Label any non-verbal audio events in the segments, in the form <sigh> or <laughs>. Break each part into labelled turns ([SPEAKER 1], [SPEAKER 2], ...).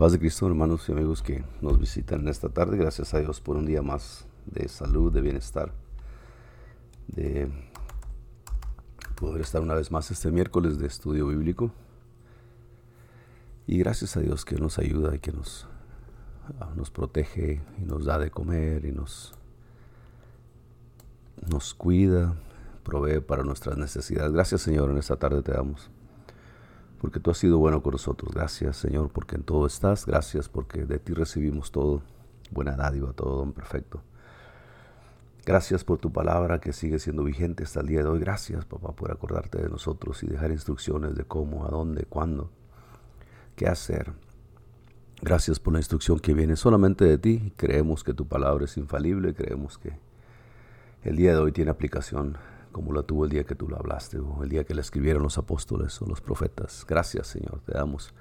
[SPEAKER 1] Paz de Cristo, hermanos y amigos que nos visitan esta tarde. Gracias a Dios por un día más de salud, de bienestar, de poder estar una vez más este miércoles de estudio bíblico. Y gracias a Dios que nos ayuda y que nos, ah, nos protege y nos da de comer y nos, nos cuida, provee para nuestras necesidades. Gracias Señor, en esta tarde te damos porque tú has sido bueno con nosotros. Gracias, Señor, porque en todo estás. Gracias porque de ti recibimos todo. Buena dádiva, todo don perfecto. Gracias por tu palabra que sigue siendo vigente hasta el día de hoy. Gracias, papá, por acordarte de nosotros y dejar instrucciones de cómo, a dónde, cuándo, qué hacer. Gracias por la instrucción que viene solamente de ti. Creemos que tu palabra es infalible. Creemos que el día de hoy tiene aplicación como la tuvo el día que tú lo hablaste o el día que la escribieron los apóstoles o los profetas. Gracias, Señor, te damos.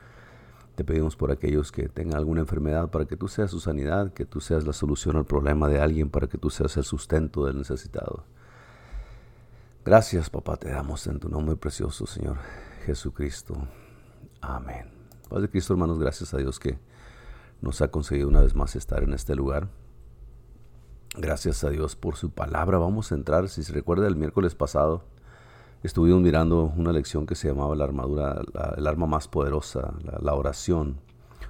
[SPEAKER 1] Te pedimos por aquellos que tengan alguna enfermedad para que tú seas su sanidad, que tú seas la solución al problema de alguien, para que tú seas el sustento del necesitado. Gracias, papá, te damos en tu nombre precioso, Señor Jesucristo. Amén. Padre Cristo, hermanos, gracias a Dios que nos ha conseguido una vez más estar en este lugar. Gracias a Dios por su palabra. Vamos a entrar, si se recuerda el miércoles pasado, estuvimos mirando una lección que se llamaba la armadura, el arma más poderosa, la, oración,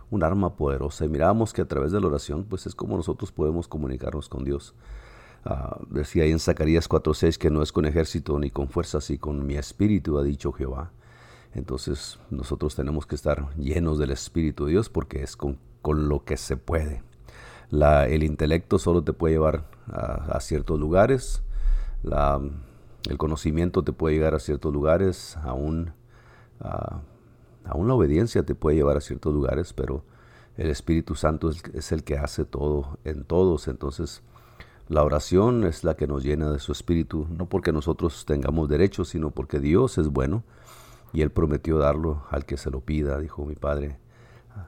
[SPEAKER 1] un arma poderosa. Y mirábamos que a través de la oración, pues es como nosotros podemos comunicarnos con Dios. Ah, decía ahí en Zacarías 4:6 que no es con ejército ni con fuerzas, sino con mi espíritu, ha dicho Jehová. Entonces nosotros tenemos que estar llenos del Espíritu de Dios porque es con, con lo que se puede el intelecto solo te puede llevar a, ciertos lugares, el conocimiento te puede llegar a ciertos lugares, aún, la obediencia te puede llevar a ciertos lugares, pero el Espíritu Santo es, el que hace todo en todos. Entonces, la oración es la que nos llena de su Espíritu, no porque nosotros tengamos derecho, sino porque Dios es bueno y Él prometió darlo al que se lo pida, dijo mi Padre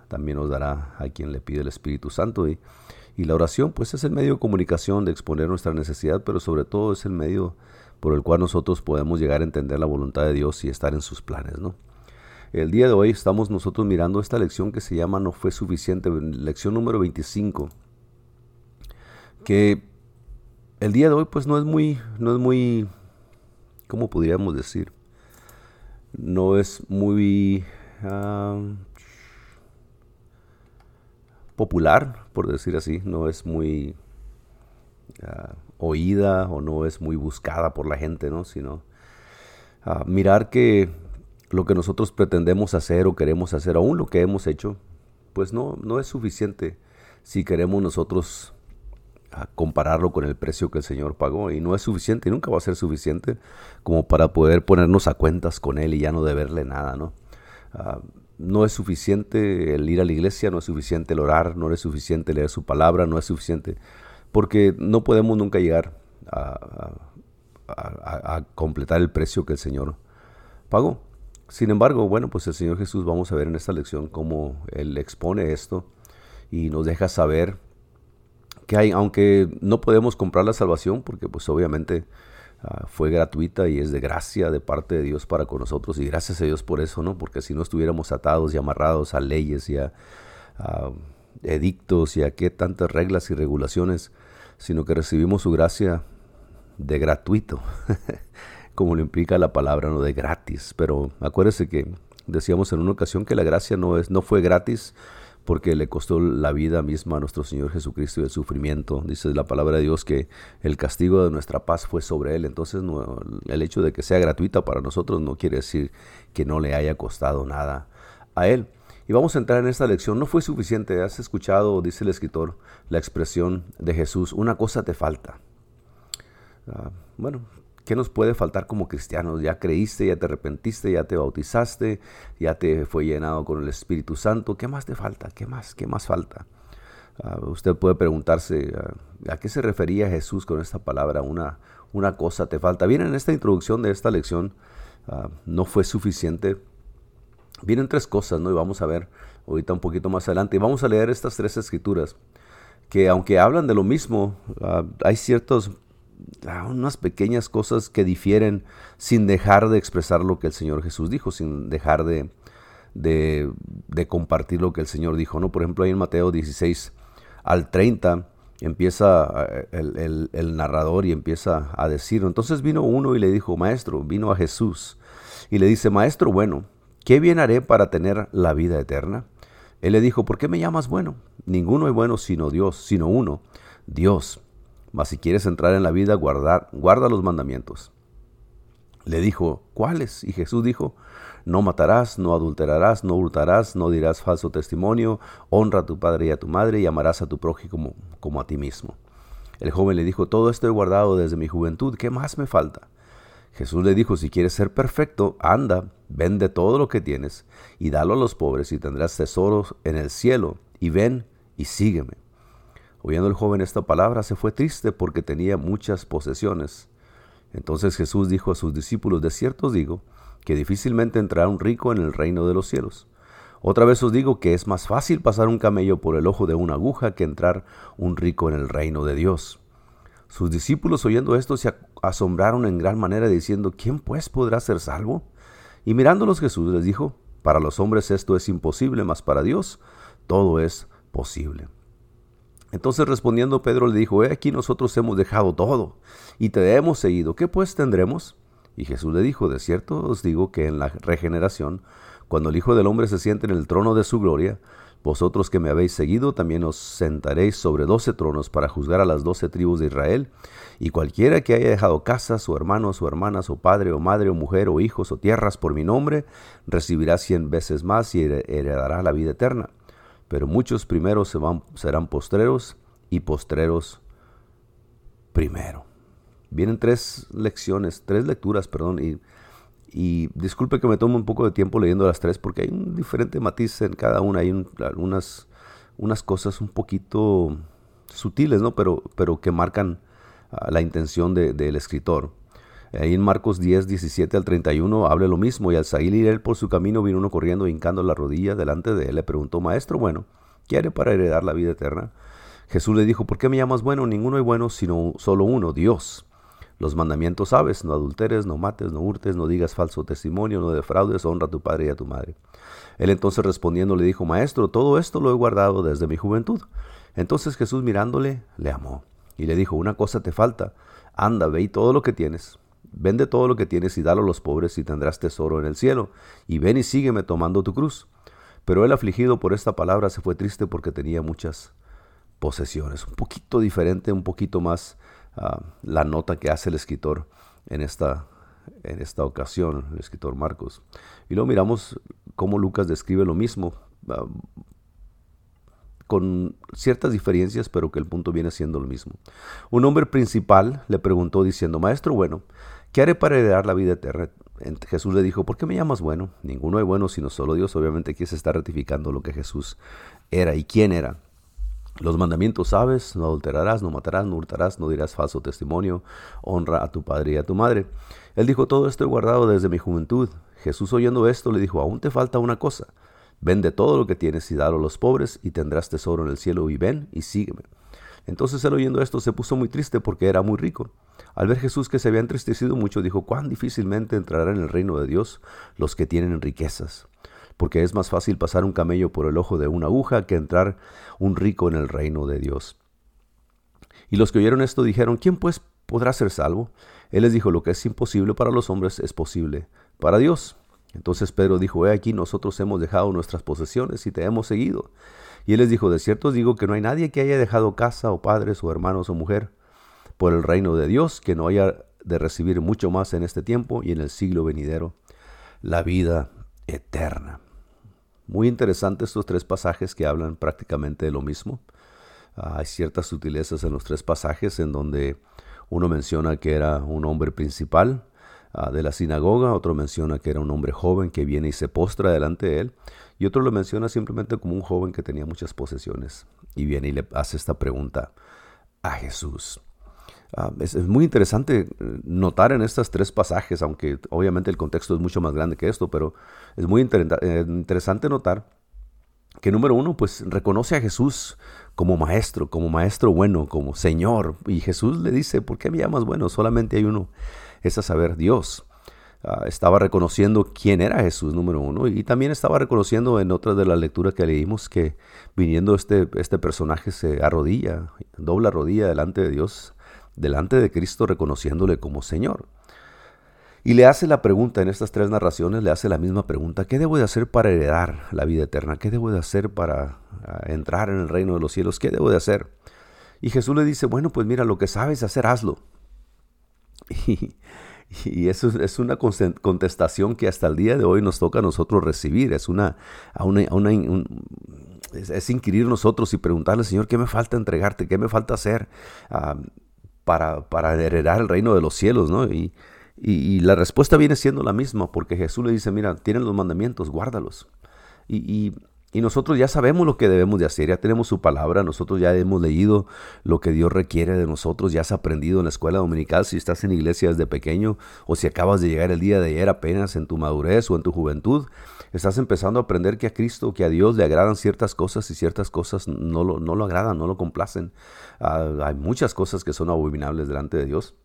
[SPEAKER 1] también nos dará a quien le pide el Espíritu Santo. Y, y la oración pues es el medio de comunicación, de exponer nuestra necesidad, pero sobre todo es el medio por el cual nosotros podemos llegar a entender la voluntad de Dios y estar en sus planes, ¿no? El día de hoy estamos nosotros mirando esta lección que se llama No fue suficiente, lección número 25, que el día de hoy pues no es muy, no es muy, ¿cómo podríamos decir? No es muy, ah, popular, por decir así, no es muy ah, oída o no es muy buscada por la gente, ¿no? Sino ah, mirar que lo que nosotros pretendemos hacer o queremos hacer, aún lo que hemos hecho, pues no, no es suficiente si queremos nosotros ah, compararlo con el precio que el Señor pagó. Y no es suficiente, y nunca va a ser suficiente como para poder ponernos a cuentas con Él y ya no deberle nada, ¿no? No es suficiente el ir a la iglesia, no es suficiente el orar, no es suficiente leer su palabra, no es suficiente, porque no podemos nunca llegar a, completar el precio que el Señor pagó. Sin embargo, bueno, pues el Señor Jesús vamos a ver en esta lección cómo Él expone esto y nos deja saber que hay, aunque no podemos comprar la salvación, porque pues obviamente Ah, fue gratuita y es de gracia de parte de Dios para con nosotros y gracias a Dios por eso, ¿no? Porque si no estuviéramos atados y amarrados a leyes y a, edictos y a qué tantas reglas y regulaciones, sino que recibimos su gracia de gratuito, <laughs> como lo implica la palabra, no de gratis. Pero acuérdese que decíamos en una ocasión que la gracia no es no fue gratis porque le costó la vida misma a nuestro Señor Jesucristo y el sufrimiento. Dice la palabra de Dios que el castigo de nuestra paz fue sobre Él. Entonces el hecho de que sea gratuita para nosotros no quiere decir que no le haya costado nada a Él. Y vamos a entrar en esta lección. No fue suficiente. Has escuchado, dice el escritor, la expresión de Jesús, una cosa te falta. Ah, bueno, ¿Qué nos puede faltar como cristianos? Ya creíste, ya te arrepentiste, ya te bautizaste, ya te fue llenado con el Espíritu Santo. ¿Qué más te falta? ¿Qué más? ¿Qué más falta? Ah, usted puede preguntarse ah, a qué se refería Jesús con esta palabra, una, una cosa te falta. Bien, en esta introducción de esta lección ah, no fue suficiente. Vienen tres cosas, ¿no? Y vamos a ver ahorita un poquito más adelante. Y vamos a leer estas tres escrituras que aunque hablan de lo mismo, hay ciertos unas pequeñas cosas que difieren sin dejar de expresar lo que el Señor Jesús dijo, sin dejar de, de, compartir lo que el Señor dijo. ¿no? Por ejemplo, ahí en Mateo 16 al 30 empieza eh, el, narrador y empieza a decir, entonces vino uno y le dijo, maestro, vino a Jesús y le dice, maestro bueno, ¿qué bien haré para tener la vida eterna? Él le dijo, ¿por qué me llamas bueno? Ninguno es bueno sino Dios, sino uno, Dios. Mas si quieres entrar en la vida, guardar, guarda los mandamientos. Le dijo, ¿cuáles? Y Jesús dijo, no matarás, no adulterarás, no hurtarás, no dirás falso testimonio, honra a tu padre y a tu madre y amarás a tu prójimo como, como a ti mismo. El joven le dijo, todo esto he guardado desde mi juventud, ¿qué más me falta? Jesús le dijo, si quieres ser perfecto, anda, vende todo lo que tienes y dalo a los pobres y tendrás tesoros en el cielo, y ven y sígueme. Oyendo el joven esta palabra, se fue triste porque tenía muchas posesiones. Entonces Jesús dijo a sus discípulos, de cierto os digo, que difícilmente entrará un rico en el reino de los cielos. Otra vez os digo que es más fácil pasar un camello por el ojo de una aguja que entrar un rico en el reino de Dios. Sus discípulos oyendo esto se asombraron en gran manera diciendo, ¿quién pues podrá ser salvo? Y mirándolos Jesús les dijo, para los hombres esto es imposible, mas para Dios todo es posible. Entonces respondiendo Pedro le dijo, he aquí nosotros hemos dejado todo y te hemos seguido, ¿qué pues tendremos? Y Jesús le dijo, de cierto os digo que en la regeneración, cuando el Hijo del Hombre se siente en el trono de su gloria, vosotros que me habéis seguido también os sentaréis sobre doce tronos para juzgar a las doce tribus de Israel, y cualquiera que haya dejado casas, o hermanos, o hermanas, o padre, o madre, o mujer, o hijos, o tierras por mi nombre, recibirá cien veces más y heredará la vida eterna. Pero muchos primeros se van, serán postreros, y postreros primero. Vienen tres lecciones, tres lecturas, perdón, y, y disculpe que me tome un poco de tiempo leyendo las tres porque hay un diferente matiz en cada una, hay algunas unas cosas un poquito sutiles, ¿no? Pero, pero que marcan ah, la intención del escritor. Ahí en Marcos 10, 17 al 31 habla lo mismo y al salir él por su camino vino uno corriendo hincando la rodilla delante de él. Le preguntó, maestro, bueno, ¿qué haré para heredar la vida eterna? Jesús le dijo, ¿por qué me llamas bueno? Ninguno es bueno sino solo uno, Dios. Los mandamientos sabes, no adulteres, no mates, no hurtes, no digas falso testimonio, no defraudes, honra a tu padre y a tu madre. Él entonces respondiendo le dijo, Maestro, todo esto lo he guardado desde mi juventud. Entonces Jesús mirándole, le amó y le dijo, una cosa te falta, anda, ve y todo lo que tienes, vende todo lo que tienes y dalo a los pobres y tendrás tesoro en el cielo, y ven y sígueme tomando tu cruz. Pero él afligido por esta palabra se fue triste porque tenía muchas posesiones. Un poquito diferente, un poquito más la nota que hace el escritor en esta, en esta ocasión, el escritor Marcos. Y luego miramos cómo Lucas describe lo mismo, con ciertas diferencias, pero que el punto viene siendo lo mismo. Un hombre principal le preguntó diciendo, Maestro bueno, ¿qué haré para heredar la vida eterna? Jesús le dijo, ¿por qué me llamas bueno? Ninguno es bueno sino solo Dios. Obviamente aquí se está ratificando lo que Jesús era y quién era. Los mandamientos sabes, no adulterarás, no matarás, no hurtarás, no dirás falso testimonio, honra a tu padre y a tu madre. Él dijo, todo esto he guardado desde mi juventud. Jesús oyendo esto le dijo, aún te falta una cosa. Vende todo lo que tienes y dalo a los pobres y tendrás tesoro en el cielo y ven y sígueme. Entonces él oyendo esto se puso muy triste porque era muy rico. Al ver Jesús que se había entristecido mucho, dijo, cuán difícilmente entrarán en el reino de Dios los que tienen riquezas porque es más fácil pasar un camello por el ojo de una aguja que entrar un rico en el reino de Dios. Y los que oyeron esto dijeron, ¿quién pues podrá ser salvo? Él les dijo, lo que es imposible para los hombres es posible para Dios. Entonces Pedro dijo, he aquí nosotros hemos dejado nuestras posesiones y te hemos seguido. Y él les dijo, de cierto os digo que no hay nadie que haya dejado casa o padres o hermanos o mujer por el reino de Dios que no haya de recibir mucho más en este tiempo y en el siglo venidero la vida eterna. Muy interesantes estos tres pasajes que hablan prácticamente de lo mismo. Ah, hay ciertas sutilezas en los tres pasajes en donde uno menciona que era un hombre principal ah, de la sinagoga, otro menciona que era un hombre joven que viene y se postra delante de él, y otro lo menciona simplemente como un joven que tenía muchas posesiones y viene y le hace esta pregunta a Jesús. Ah, es, muy interesante eh, notar en estos tres pasajes, aunque obviamente el contexto es mucho más grande que esto, pero es muy eh, interesante notar que número uno, pues reconoce a Jesús como maestro, como maestro bueno, como Señor. Y Jesús le dice, ¿por qué me llamas bueno? Solamente hay uno, es a saber, Dios. ah, estaba reconociendo quién era Jesús, número uno, y también estaba reconociendo en otra de las lecturas que leímos que viniendo este, este personaje se arrodilla, dobla rodilla delante de Dios, delante de Cristo, reconociéndole como Señor. Y le hace la pregunta en estas tres narraciones, le hace la misma pregunta, ¿qué debo de hacer para heredar la vida eterna? ¿Qué debo de hacer para ah, entrar en el reino de los cielos? ¿Qué debo de hacer? Y Jesús le dice, bueno, pues mira, lo que sabes hacer, hazlo. <laughs> Y, eso es una contestación que hasta el día de hoy nos toca a nosotros recibir. Es una, es, inquirir nosotros y preguntarle, Señor, ¿qué me falta entregarte? ¿Qué me falta hacer ah, para, para heredar el reino de los cielos? ¿no? Y, y, la respuesta viene siendo la misma, porque Jesús le dice, mira, tienen los mandamientos, guárdalos. Y, nosotros ya sabemos lo que debemos de hacer, ya tenemos su palabra, nosotros ya hemos leído lo que Dios requiere de nosotros, ya has aprendido en la escuela dominical, si estás en iglesia desde pequeño o si acabas de llegar el día de ayer apenas en tu madurez o en tu juventud, estás empezando a aprender que a Cristo, que a Dios le agradan ciertas cosas y ciertas cosas no lo, no lo agradan, no lo complacen. Ah, hay muchas cosas que son abominables delante de Dios.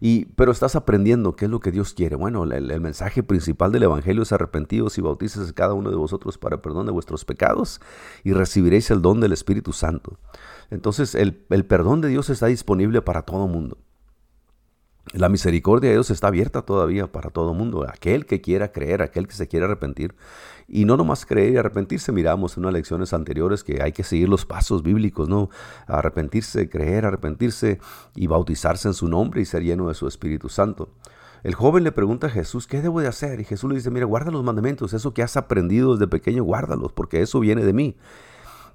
[SPEAKER 1] Y, pero estás aprendiendo qué es lo que Dios quiere. Bueno, el, mensaje principal del Evangelio es arrepentidos y bautices cada uno de vosotros para perdón de vuestros pecados y recibiréis el don del Espíritu Santo. Entonces el, el perdón de Dios está disponible para todo mundo. La misericordia de Dios está abierta todavía para todo mundo. Aquel que quiera creer, aquel que se quiera arrepentir. Y no nomás creer y arrepentirse, miramos en unas lecciones anteriores que hay que seguir los pasos bíblicos, ¿no? Arrepentirse, creer, arrepentirse y bautizarse en su nombre y ser lleno de su Espíritu Santo. El joven le pregunta a Jesús, ¿qué debo de hacer? Y Jesús le dice, mira, guarda los mandamientos, eso que has aprendido desde pequeño, guárdalos, porque eso viene de mí.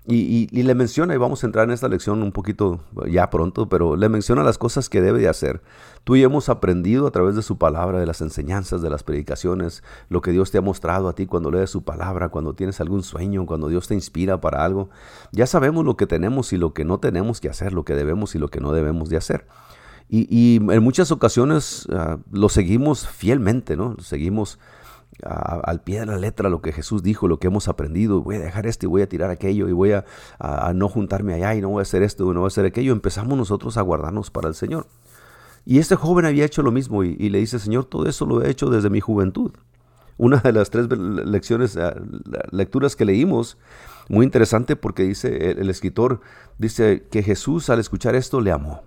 [SPEAKER 1] Y, le menciona, y vamos a entrar en esta lección un poquito ya pronto, pero le menciona las cosas que debe de hacer. Tú y hemos aprendido a través de su palabra, de las enseñanzas, de las predicaciones, lo que Dios te ha mostrado a ti cuando lees su palabra, cuando tienes algún sueño, cuando Dios te inspira para algo. Ya sabemos lo que tenemos y lo que no tenemos que hacer, lo que debemos y lo que no debemos de hacer. Y, en muchas ocasiones ah, lo seguimos fielmente, ¿no? Lo al pie de la letra lo que Jesús dijo, lo que hemos aprendido, voy a dejar esto y voy a tirar aquello y voy a, no juntarme allá y no voy a hacer esto y no voy a hacer aquello, empezamos nosotros a guardarnos para el Señor. Y este joven había hecho lo mismo y, le dice, Señor, todo eso lo he hecho desde mi juventud. Una de las tres lecciones, ah, lecturas que leímos, muy interesante porque dice el escritor, dice que Jesús al escuchar esto le amó.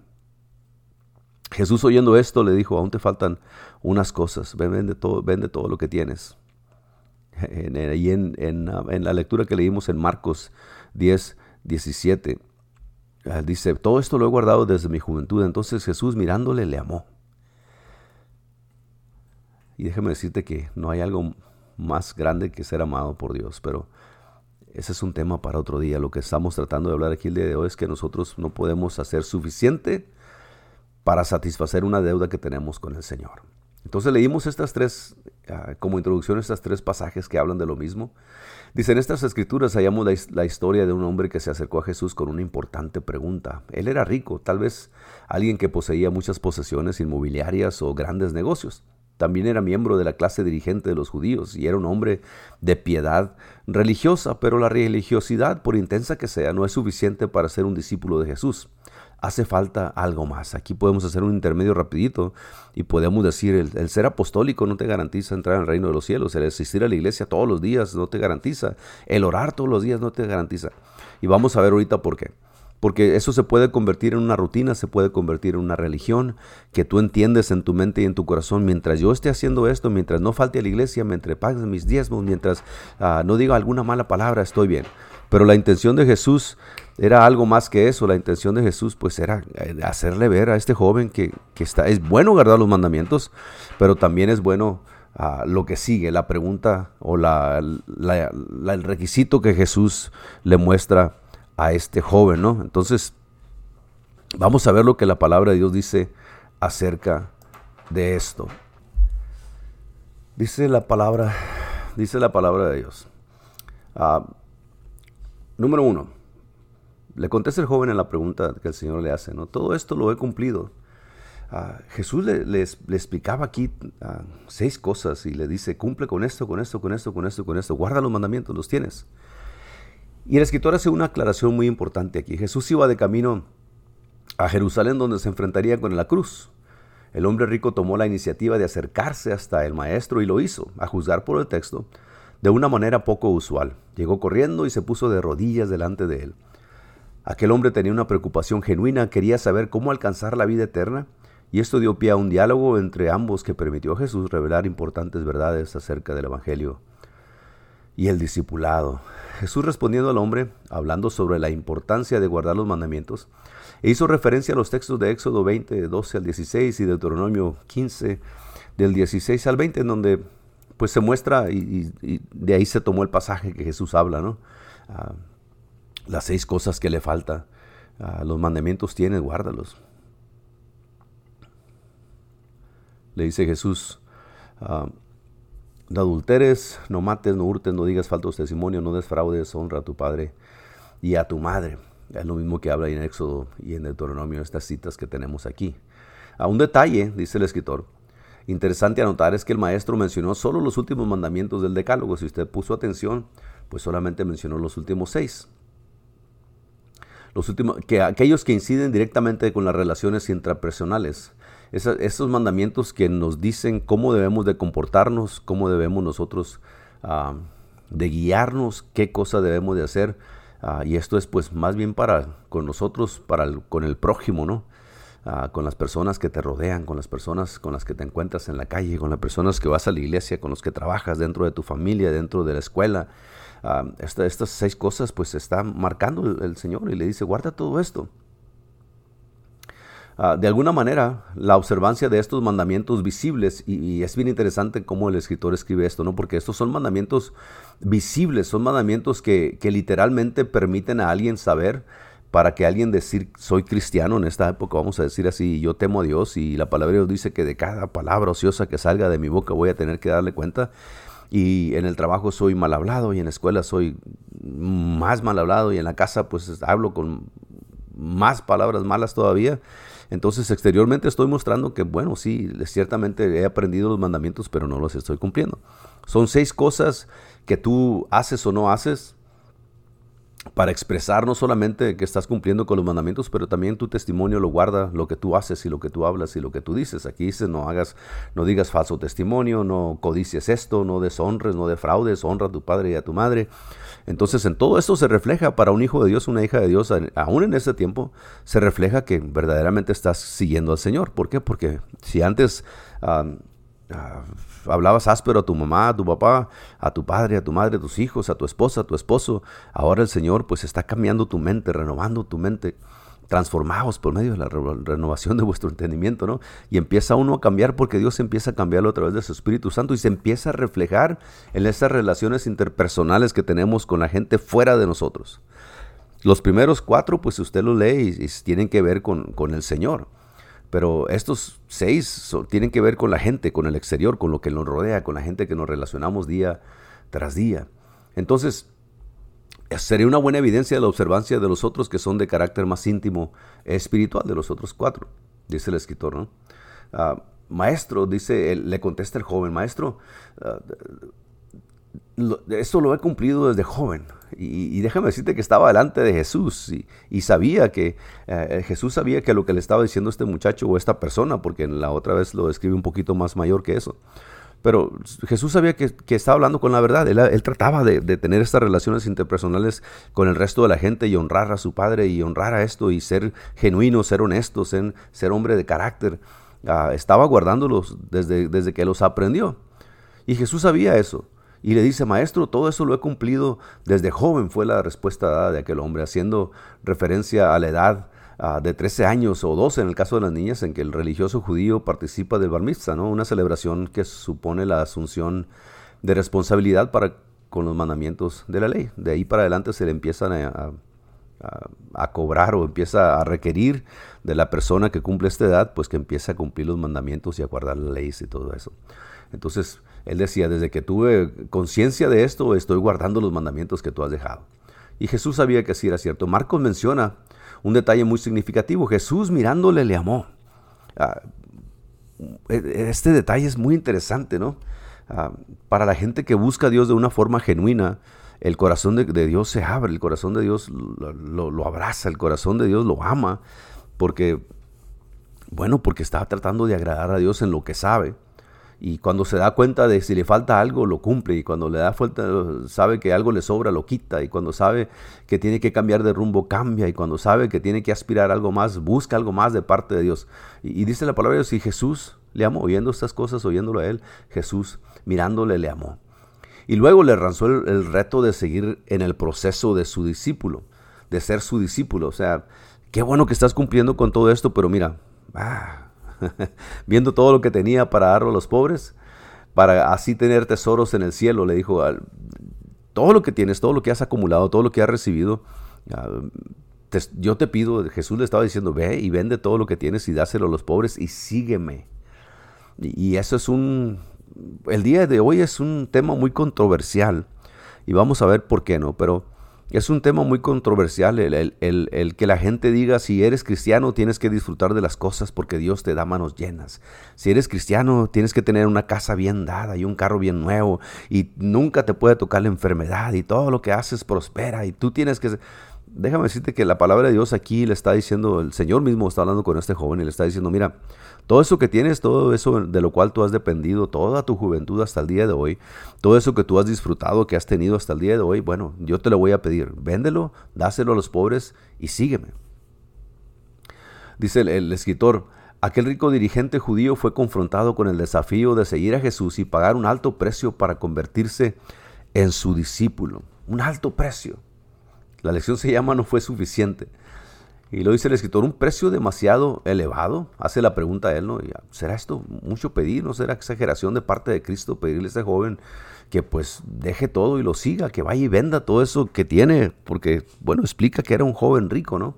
[SPEAKER 1] Jesús oyendo esto le dijo, aún te faltan unas cosas, vende todo, vende todo lo que tienes. Y <laughs> en, en, la lectura que leímos en Marcos 10, 17, ah, dice, todo esto lo he guardado desde mi juventud. Entonces Jesús mirándole le amó. Y déjame decirte que no hay algo más grande que ser amado por Dios, pero ese es un tema para otro día. Lo que estamos tratando de hablar aquí el día de hoy es que nosotros no podemos hacer suficiente para satisfacer una deuda que tenemos con el Señor. Entonces leímos estas tres, ah, como introducción, estas tres pasajes que hablan de lo mismo. Dice, en estas escrituras hallamos la, historia de un hombre que se acercó a Jesús con una importante pregunta. Él era rico, tal vez alguien que poseía muchas posesiones inmobiliarias o grandes negocios. También era miembro de la clase dirigente de los judíos y era un hombre de piedad religiosa, pero la religiosidad, por intensa que sea, no es suficiente para ser un discípulo de Jesús hace falta algo más. Aquí podemos hacer un intermedio rapidito y podemos decir, el, ser apostólico no te garantiza entrar al reino de los cielos, el asistir a la iglesia todos los días no te garantiza, el orar todos los días no te garantiza. Y vamos a ver ahorita por qué. Porque eso se puede convertir en una rutina, se puede convertir en una religión que tú entiendes en tu mente y en tu corazón. Mientras yo esté haciendo esto, mientras no falte a la iglesia, mientras pague mis diezmos, mientras ah, no diga alguna mala palabra, estoy bien. Pero la intención de Jesús era algo más que eso. La intención de Jesús pues era eh, hacerle ver a este joven que, está, es bueno guardar los mandamientos, pero también es bueno ah, lo que sigue, la pregunta o la, el requisito que Jesús le muestra a este joven, ¿no? Entonces, vamos a ver lo que la palabra de Dios dice acerca de esto. Dice la palabra, dice la palabra de Dios. Ah, número uno, le contesta el joven a la pregunta que el Señor le hace, ¿no? Todo esto lo he cumplido. Ah, Jesús le, explicaba aquí ah, seis cosas y le dice, cumple con esto, con esto, con esto, con esto, con esto, guarda los mandamientos, los tienes. Y el escritor hace una aclaración muy importante aquí. Jesús iba de camino a Jerusalén donde se enfrentaría con la cruz. El hombre rico tomó la iniciativa de acercarse hasta el maestro y lo hizo, a juzgar por el texto, de una manera poco usual. Llegó corriendo y se puso de rodillas delante de él. Aquel hombre tenía una preocupación genuina, quería saber cómo alcanzar la vida eterna, y esto dio pie a un diálogo entre ambos que permitió a Jesús revelar importantes verdades acerca del Evangelio y el discipulado. Jesús respondiendo al hombre, hablando sobre la importancia de guardar los mandamientos, e hizo referencia a los textos de Éxodo 20, 12 al 16 y Deuteronomio 15, del 16 al 20, en donde pues se muestra y, de ahí se tomó el pasaje que Jesús habla, ¿no? Ah, las seis cosas que le falta. Ah, los mandamientos tienes, guárdalos. Le dice Jesús, ah, no adulteres, no mates, no hurtes, no digas faltos testimonio, no desfraudes, honra a tu padre y a tu madre. Es lo mismo que habla en Éxodo y en Deuteronomio, estas citas que tenemos aquí. A un detalle, dice el escritor, interesante anotar es que el maestro mencionó solo los últimos mandamientos del decálogo. Si usted puso atención, pues solamente mencionó los últimos seis. Los últimos, que aquellos que inciden directamente con las relaciones intrapersonales esos mandamientos que nos dicen cómo debemos de comportarnos, cómo debemos nosotros ah, de guiarnos, qué cosa debemos de hacer. Ah, y esto es pues más bien para con nosotros, para con el prójimo, ¿no? Ah, con las personas que te rodean, con las personas con las que te encuentras en la calle, con las personas que vas a la iglesia, con los que trabajas dentro de tu familia, dentro de la escuela. Estas seis cosas pues está marcando el Señor y le dice, guarda todo esto. Ah, de alguna manera, la observancia de estos mandamientos visibles, y, es bien interesante cómo el escritor escribe esto, ¿no? Porque estos son mandamientos visibles, son mandamientos que, literalmente permiten a alguien saber para que alguien decir soy cristiano en esta época, vamos a decir así, yo temo a Dios y la palabra de Dios dice que de cada palabra ociosa que salga de mi boca voy a tener que darle cuenta y en el trabajo soy mal hablado y en la escuela soy más mal hablado y en la casa pues hablo con más palabras malas todavía. Entonces exteriormente estoy mostrando que, bueno, sí, ciertamente he aprendido los mandamientos, pero no los estoy cumpliendo. Son seis cosas que tú haces o no haces para expresar no solamente que estás cumpliendo con los mandamientos, pero también tu testimonio lo guarda lo que tú haces y lo que tú hablas y lo que tú dices. Aquí dice no hagas, no digas falso testimonio, no codicies esto, no deshonres, no defraudes, honra a tu padre y a tu madre. Entonces en todo esto se refleja para un hijo de Dios, una hija de Dios, aún en ese tiempo, se refleja que verdaderamente estás siguiendo al Señor. ¿Por qué? Porque si antes... Ah, hablabas áspero a tu mamá, a tu papá, a tu padre, a tu madre, a tus hijos, a tu esposa, a tu esposo. Ahora el Señor pues está cambiando tu mente, renovando tu mente. Transformados por medio de la renovación de vuestro entendimiento, ¿no? Y empieza uno a cambiar porque Dios empieza a cambiarlo a través de su Espíritu Santo y se empieza a reflejar en esas relaciones interpersonales que tenemos con la gente fuera de nosotros. Los primeros cuatro, pues usted los lee y, tienen que ver con, con el Señor. Pero estos seis tienen que ver con la gente, con el exterior, con lo que nos rodea, con la gente que nos relacionamos día tras día. Entonces, sería una buena evidencia de la observancia de los otros que son de carácter más íntimo espiritual de los otros cuatro, dice el escritor. ¿no? Ah, maestro, dice, le contesta el joven, maestro, uh, esto lo he cumplido desde joven. Y, déjame decirte que estaba delante de Jesús y, sabía que eh, Jesús sabía que lo que le estaba diciendo este muchacho o esta persona, porque la otra vez lo describe un poquito más mayor que eso. Pero Jesús sabía que, estaba hablando con la verdad. Él, trataba de, tener estas relaciones interpersonales con el resto de la gente y honrar a su padre y honrar a esto y ser genuino, ser honesto, ser, ser hombre de carácter. Ah, estaba guardándolos desde, desde que los aprendió. Y Jesús sabía eso. Y le dice, maestro, todo eso lo he cumplido desde joven, fue la respuesta dada de aquel hombre, haciendo referencia a la edad ah, de 13 años o 12 en el caso de las niñas en que el religioso judío participa del bar mitzvah, ¿no? una celebración que supone la asunción de responsabilidad para con los mandamientos de la ley. De ahí para adelante se le empiezan a, a, cobrar o empieza a requerir de la persona que cumple esta edad, pues que empiece a cumplir los mandamientos y a guardar las leyes y todo eso. Entonces, él decía, desde que tuve conciencia de esto, estoy guardando los mandamientos que tú has dejado. Y Jesús sabía que así era cierto. Marcos menciona un detalle muy significativo. Jesús mirándole le amó. Ah, e, este detalle es muy interesante, ¿no? Ah, para la gente que busca a Dios de una forma genuina, el corazón de, Dios se abre, el corazón de Dios lo, lo, abraza, el corazón de Dios lo ama, porque Bueno, porque estaba tratando de agradar a Dios en lo que sabe. Y cuando se da cuenta de si le falta algo, lo cumple. Y cuando le da falta, sabe que algo le sobra, lo quita. Y cuando sabe que tiene que cambiar de rumbo, cambia. Y cuando sabe que tiene que aspirar algo más, busca algo más de parte de Dios. Y, dice la palabra de Dios, y Jesús le amó, oyendo estas cosas, oyéndolo a él, Jesús mirándole le amó. Y luego le lanzó el, reto de seguir en el proceso de su discípulo, de ser su discípulo. O sea, qué bueno que estás cumpliendo con todo esto, pero mira, ah, <laughs> viendo todo lo que tenía para darlo a los pobres, para así tener tesoros en el cielo, le dijo, todo lo que tienes, todo lo que has acumulado, todo lo que has recibido, ah, yo te pido, Jesús le estaba diciendo, ve y vende todo lo que tienes y dáselo a los pobres y sígueme. Y, eso es un, el día de hoy es un tema muy controversial y vamos a ver por qué no, pero es un tema muy controversial el, que la gente diga si eres cristiano tienes que disfrutar de las cosas porque Dios te da manos llenas. Si eres cristiano tienes que tener una casa bien dada y un carro bien nuevo y nunca te puede tocar la enfermedad y todo lo que haces prospera y tú tienes que déjame decirte que la palabra de Dios aquí le está diciendo, el Señor mismo está hablando con este joven y le está diciendo, mira, todo eso que tienes, todo eso de lo cual tú has dependido toda tu juventud hasta el día de hoy, todo eso que tú has disfrutado, que has tenido hasta el día de hoy, bueno, yo te lo voy a pedir, véndelo, dáselo a los pobres y sígueme. Dice el, el escritor, aquel rico dirigente judío fue confrontado con el desafío de seguir a Jesús y pagar un alto precio para convertirse en su discípulo. Un alto precio. La lección se llama no fue suficiente. Y lo dice el escritor, un precio demasiado elevado. Hace la pregunta a él, ¿no? ¿Será esto mucho pedir? ¿No será exageración de parte de Cristo pedirle a este joven que pues deje todo y lo siga, que vaya y venda todo eso que tiene? Porque, bueno, explica que era un joven rico, ¿no?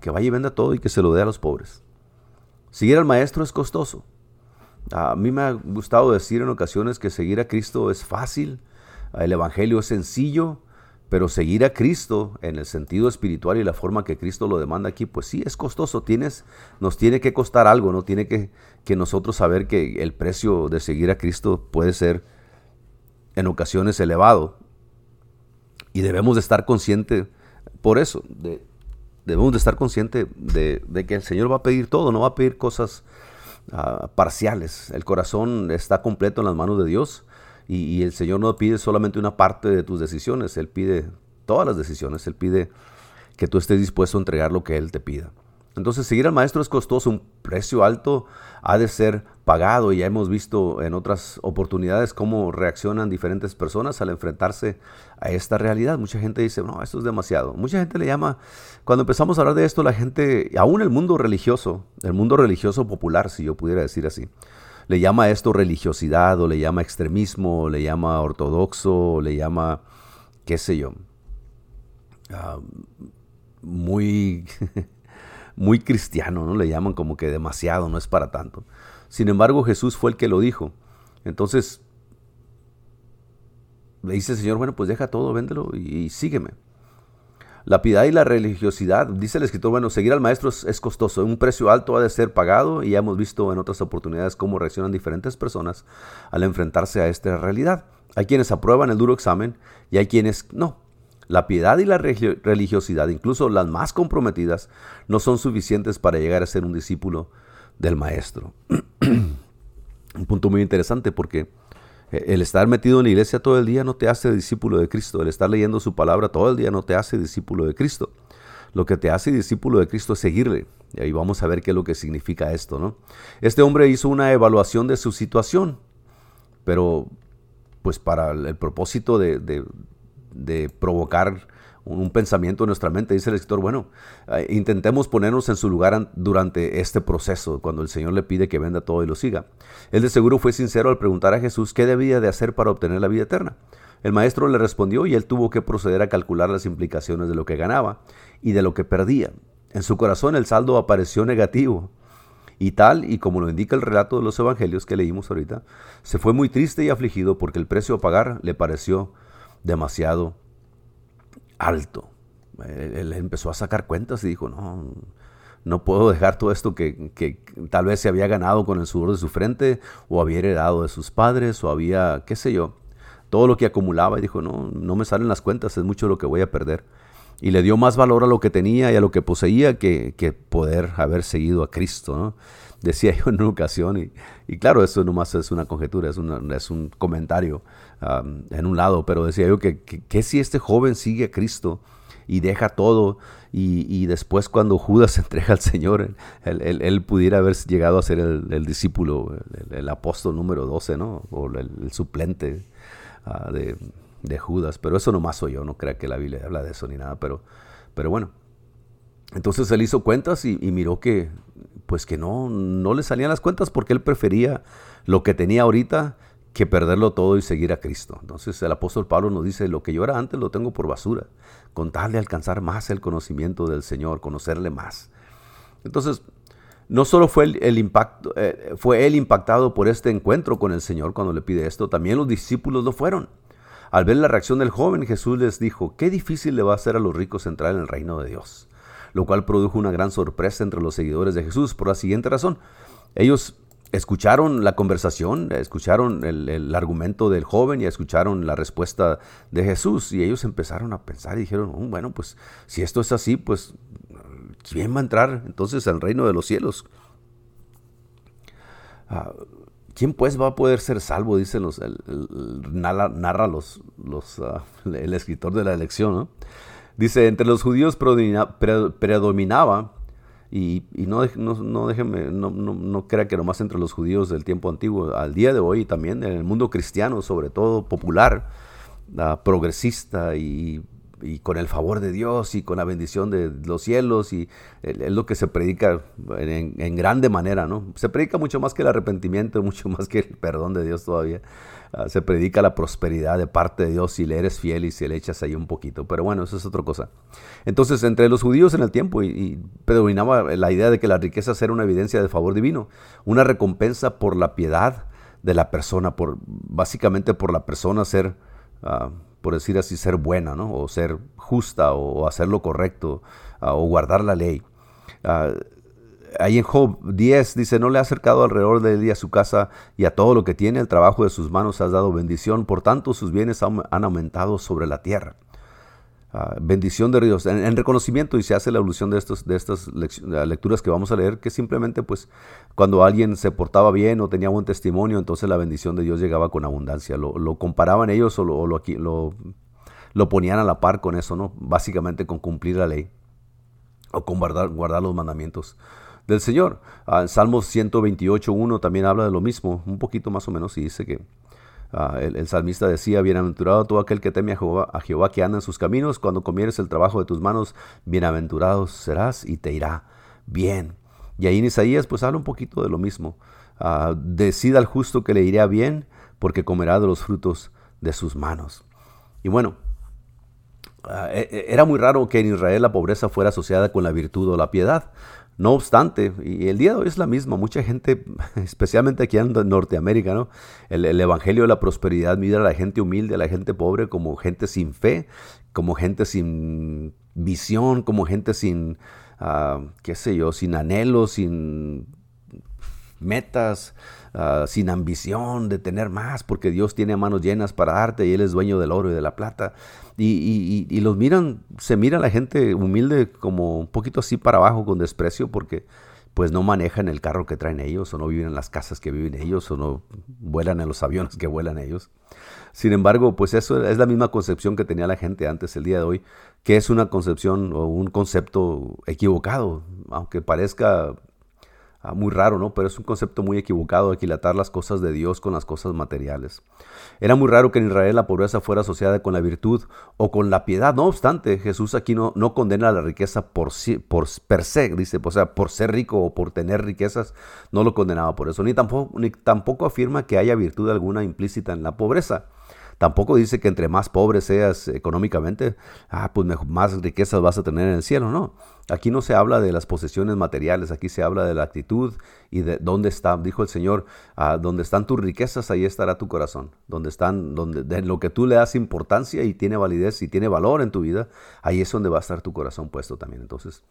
[SPEAKER 1] que vaya y venda todo y que se lo dé a los pobres. Seguir al maestro es costoso. A mí me ha gustado decir en ocasiones que seguir a Cristo es fácil, el Evangelio es sencillo, pero seguir a Cristo en el sentido espiritual y la forma que Cristo lo demanda aquí, pues sí, es costoso. Tienes, nos tiene que costar algo, ¿no? Tiene que, que nosotros saber que el precio de seguir a Cristo puede ser en ocasiones elevado. Y debemos de estar conscientes, por eso, de, debemos de estar conscientes de, que el Señor va a pedir todo, no va a pedir cosas ah, parciales. El corazón está completo en las manos de Dios y, el Señor no pide solamente una parte de tus decisiones, Él pide todas las decisiones, Él pide que tú estés dispuesto a entregar lo que Él te pida. Entonces seguir al maestro es costoso, un precio alto ha de ser pagado y ya hemos visto en otras oportunidades cómo reaccionan diferentes personas al enfrentarse a esta realidad. Mucha gente dice, no, esto es demasiado. Mucha gente le llama, cuando empezamos a hablar de esto, la gente, aún el mundo religioso, el mundo religioso popular, si yo pudiera decir así, le llama esto religiosidad o le llama extremismo, o le llama ortodoxo, o le llama, qué sé yo, ah, muy, <laughs> muy cristiano, ¿no? Le llaman como que demasiado, no es para tanto. Sin embargo, Jesús fue el que lo dijo. Entonces, le dice el Señor, bueno, pues deja todo, véndelo y sígueme. La piedad y la religiosidad, dice el escritor, bueno, seguir al maestro es, costoso, un precio alto ha de ser pagado y ya hemos visto en otras oportunidades cómo reaccionan diferentes personas al enfrentarse a esta realidad. Hay quienes aprueban el duro examen y hay quienes no. La piedad y la religiosidad, incluso las más comprometidas, no son suficientes para llegar a ser un discípulo del maestro. <clears throat> un punto muy interesante porque el estar metido en la iglesia todo el día no te hace discípulo de Cristo. El estar leyendo su palabra todo el día no te hace discípulo de Cristo. Lo que te hace discípulo de Cristo es seguirle. Y ahí vamos a ver qué es lo que significa esto, ¿no? Este hombre hizo una evaluación de su situación, pero pues para el propósito de, de, de provocar un pensamiento en nuestra mente. Dice el escritor, bueno, eh, intentemos ponernos en su lugar durante este proceso, cuando el Señor le pide que venda todo y lo siga. Él de seguro fue sincero al preguntar a Jesús qué debía de hacer para obtener la vida eterna. El maestro le respondió y él tuvo que proceder a calcular las implicaciones de lo que ganaba y de lo que perdía. En su corazón el saldo apareció negativo. Y tal, y como lo indica el relato de los evangelios que leímos ahorita, se fue muy triste y afligido porque el precio a pagar le pareció demasiado alto. Él, empezó a sacar cuentas y dijo, no, no puedo dejar todo esto que, que, tal vez se había ganado con el sudor de su frente o había heredado de sus padres o había, qué sé yo, todo lo que acumulaba y dijo, no, no me salen las cuentas, es mucho lo que voy a perder. y le dio más valor a lo que tenía y a lo que poseía que, que poder haber seguido a Cristo. Decía <laughs> yo en una ocasión, y, y, claro, eso nomás es una conjetura, es, una, es un comentario en un lado, pero decía yo que, si este joven sigue a Cristo y deja todo, y, y después cuando Judas <laughs> entrega al Señor, él, él, él, pudiera haber llegado a ser el, discípulo, el, apóstol número 12, ¿no? O el, suplente uh, de, de Judas, pero eso nomás soy yo, no crea que la Biblia habla de eso ni nada, pero, pero bueno. Entonces él hizo cuentas y, y, miró que pues que no, no le salían las cuentas porque él prefería lo que tenía ahorita que perderlo todo y seguir a Cristo. Entonces el apóstol Pablo nos dice, lo que yo era antes lo tengo por basura, con tal de alcanzar más el conocimiento del Señor, conocerle más. Entonces, no solo fue el, impacto, eh, fue él impactado por este encuentro con el Señor cuando le pide esto, también los discípulos lo fueron. Al ver la reacción del joven, Jesús les dijo, qué difícil le va a ser a los ricos entrar en el reino de Dios, lo cual produjo una gran sorpresa entre los seguidores de Jesús por la siguiente razón. Ellos escucharon la conversación, escucharon el, argumento del joven y escucharon la respuesta de Jesús y ellos empezaron a pensar y dijeron, oh, bueno, pues si esto es así, pues ¿quién va a entrar entonces al reino de los cielos? Uh, ¿Quién pues va a poder ser salvo? Dice los, narra, los, los, uh, el escritor de la elección. Dice, entre los judíos predominaba, y, y no, no, no, déjeme, no, no, no crea que nomás entre los judíos del tiempo antiguo, al día de hoy también, en el mundo cristiano, sobre todo popular, uh, progresista y y con el favor de Dios y con la bendición de los cielos y es lo que se predica en, grande manera, ¿no? Se predica mucho más que el arrepentimiento, <laughs> mucho más que el perdón de Dios todavía. Uh, se predica la prosperidad de parte de Dios si le eres fiel y si le echas ahí un poquito. Pero bueno, eso es otra cosa. Entonces, entre los judíos en el tiempo y, predominaba la idea de que la riqueza era una evidencia de favor divino, una recompensa por la piedad de la persona, por básicamente por la persona ser... Uh, por decir así, ser buena, ¿no? O ser justa, o, hacer lo correcto, uh, o guardar la ley. Uh, ahí en Job 10 dice, no le ha acercado alrededor de él a su casa y a todo lo que tiene, el trabajo de sus manos has dado bendición, por tanto sus bienes han aumentado sobre la tierra. Uh, bendición de Dios, en, en, reconocimiento y se hace la alusión de, estos, de estas lecturas que vamos a leer, que simplemente pues cuando alguien se portaba bien o tenía buen testimonio, entonces la bendición de Dios llegaba con abundancia. Lo, comparaban ellos o, lo, o lo, lo, lo, ponían a la par con eso, ¿no? Básicamente con cumplir la ley o con guardar, guardar los mandamientos del Señor. Uh, Salmos 128.1 también habla de lo mismo, un poquito más o menos, y dice que Uh, el, salmista decía, bienaventurado todo aquel que teme a Jehová, que anda en sus caminos, cuando comieres el trabajo de tus manos, bienaventurado serás y te irá bien. Y ahí en Isaías pues habla un poquito de lo mismo. Uh, decida al justo que le irá bien, porque comerá de los frutos de sus manos. Y bueno, uh, era muy raro que en Israel la pobreza fuera asociada con la virtud o la piedad. No obstante, y el día de hoy es la misma, mucha gente, <laughs> especialmente aquí en Norteamérica, ¿no? el, el, Evangelio de la Prosperidad mira a la gente humilde, a la gente pobre como gente sin fe, como gente sin visión, como gente sin, uh, qué sé yo, sin anhelos, sin metas, uh, sin ambición de tener más, porque Dios tiene manos llenas para darte y Él es dueño del oro y de la plata. Y, y, los miran, se mira la gente humilde como un poquito así para abajo con desprecio porque pues no manejan el carro que traen ellos o no viven en las casas que viven ellos o no vuelan en los aviones que vuelan ellos. Sin embargo, pues eso es la misma concepción que tenía la gente antes el día de hoy, que es una concepción o un concepto equivocado, aunque parezca Ah, muy raro, ¿no? Pero es un concepto muy equivocado equilatar las cosas de Dios con las cosas materiales. Era muy raro que en Israel la pobreza fuera asociada con la virtud o con la piedad. No obstante, Jesús aquí no, no condena la riqueza por, por se, dice, o sea, por ser rico o por tener riquezas, no lo condenaba por eso. Ni tampoco, ni tampoco afirma que haya virtud alguna implícita en la pobreza. Tampoco dice que entre más pobre seas económicamente, ah, pues más riquezas vas a tener en el cielo, no. Aquí no se habla de las posesiones materiales, aquí se habla de la actitud y de dónde está, dijo el Señor, ah, donde están tus riquezas, ahí estará tu corazón. Donde están, donde de lo que tú le das importancia y tiene validez y tiene valor en tu vida, ahí es donde va a estar tu corazón puesto también. Entonces,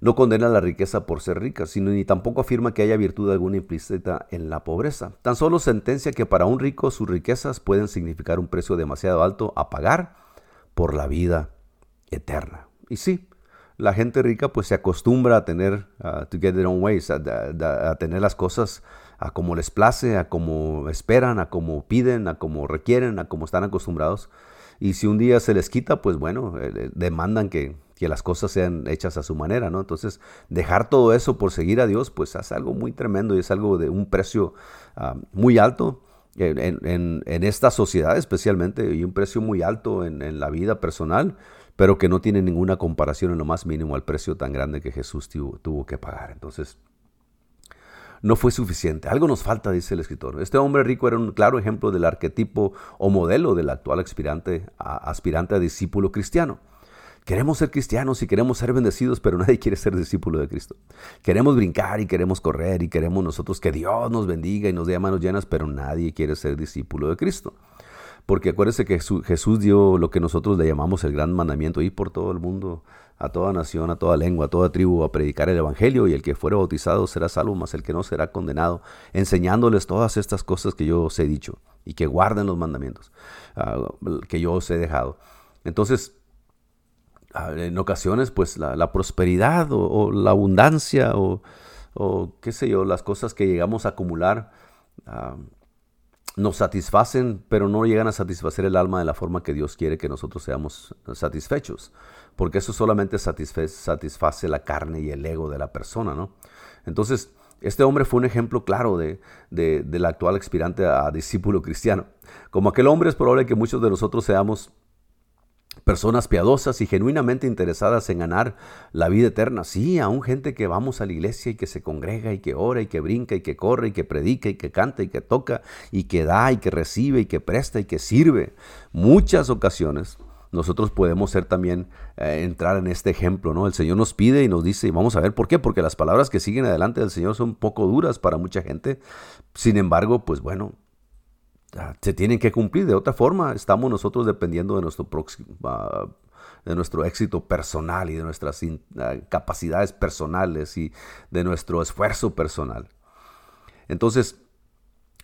[SPEAKER 1] no condena la riqueza por ser rica, sino ni tampoco afirma que haya virtud alguna implícita en la pobreza. Tan solo sentencia que para un rico sus riquezas pueden significar un precio demasiado alto a pagar por la vida eterna. Y sí, la gente rica pues se acostumbra a tener, to get their own ways, a, tener las cosas a como les place, a como esperan, a como piden, a como requieren, a como están acostumbrados. Y si un día se les quita, pues bueno, eh, eh, demandan que, que, las cosas sean hechas a su manera, ¿no? Entonces, dejar todo eso por seguir a Dios, pues es algo muy tremendo y es algo de un precio uh, muy alto en, esta sociedad especialmente y un precio muy alto en, la vida personal, pero que no tiene ninguna comparación en lo más mínimo al precio tan grande que Jesús tuvo, que pagar. Entonces, no fue suficiente. Algo nos falta, dice el escritor. Este hombre rico era un claro ejemplo del arquetipo o modelo del actual aspirante aspirante a discípulo cristiano. Queremos ser cristianos y queremos ser bendecidos, pero nadie quiere ser discípulo de Cristo. Queremos brincar y queremos correr y queremos nosotros que Dios nos bendiga y nos dé manos llenas, pero nadie quiere ser discípulo de Cristo. Porque acuérdese que Jesús dio lo que nosotros le llamamos el gran mandamiento, ir por todo el mundo, a toda nación, a toda lengua, a toda tribu, a predicar el Evangelio, y el que fuera bautizado será salvo, mas el que no será condenado, enseñándoles todas estas cosas que yo os he dicho, y que guarden los mandamientos ah, que yo os he dejado. Entonces, en ocasiones pues la, prosperidad o, la abundancia o, qué sé yo, las cosas que llegamos a acumular ah, nos satisfacen, pero no llegan a satisfacer el alma de la forma que Dios quiere que nosotros seamos satisfechos, porque eso solamente satisface, la carne y el ego de la persona, ¿no? Entonces, este hombre fue un ejemplo claro de, del actual aspirante a discípulo cristiano. Como aquel hombre es probable que muchos de nosotros seamos personas piadosas y genuinamente interesadas en ganar la vida eterna. Sí, aún gente que vamos a la iglesia y que se congrega y que ora y que brinca y que corre y que predica y que canta y que toca y que da y que recibe y que presta y que sirve. Muchas ocasiones nosotros podemos ser también eh, entrar en este ejemplo, ¿no? El Señor nos pide y nos dice, y vamos a ver por qué, porque las palabras que siguen adelante del Señor son poco duras para mucha gente. Sin embargo, pues bueno, se tienen que cumplir. De otra forma, estamos nosotros dependiendo de nuestro, ah, de nuestro éxito personal y de nuestras ah, capacidades personales y de nuestro esfuerzo personal. Entonces,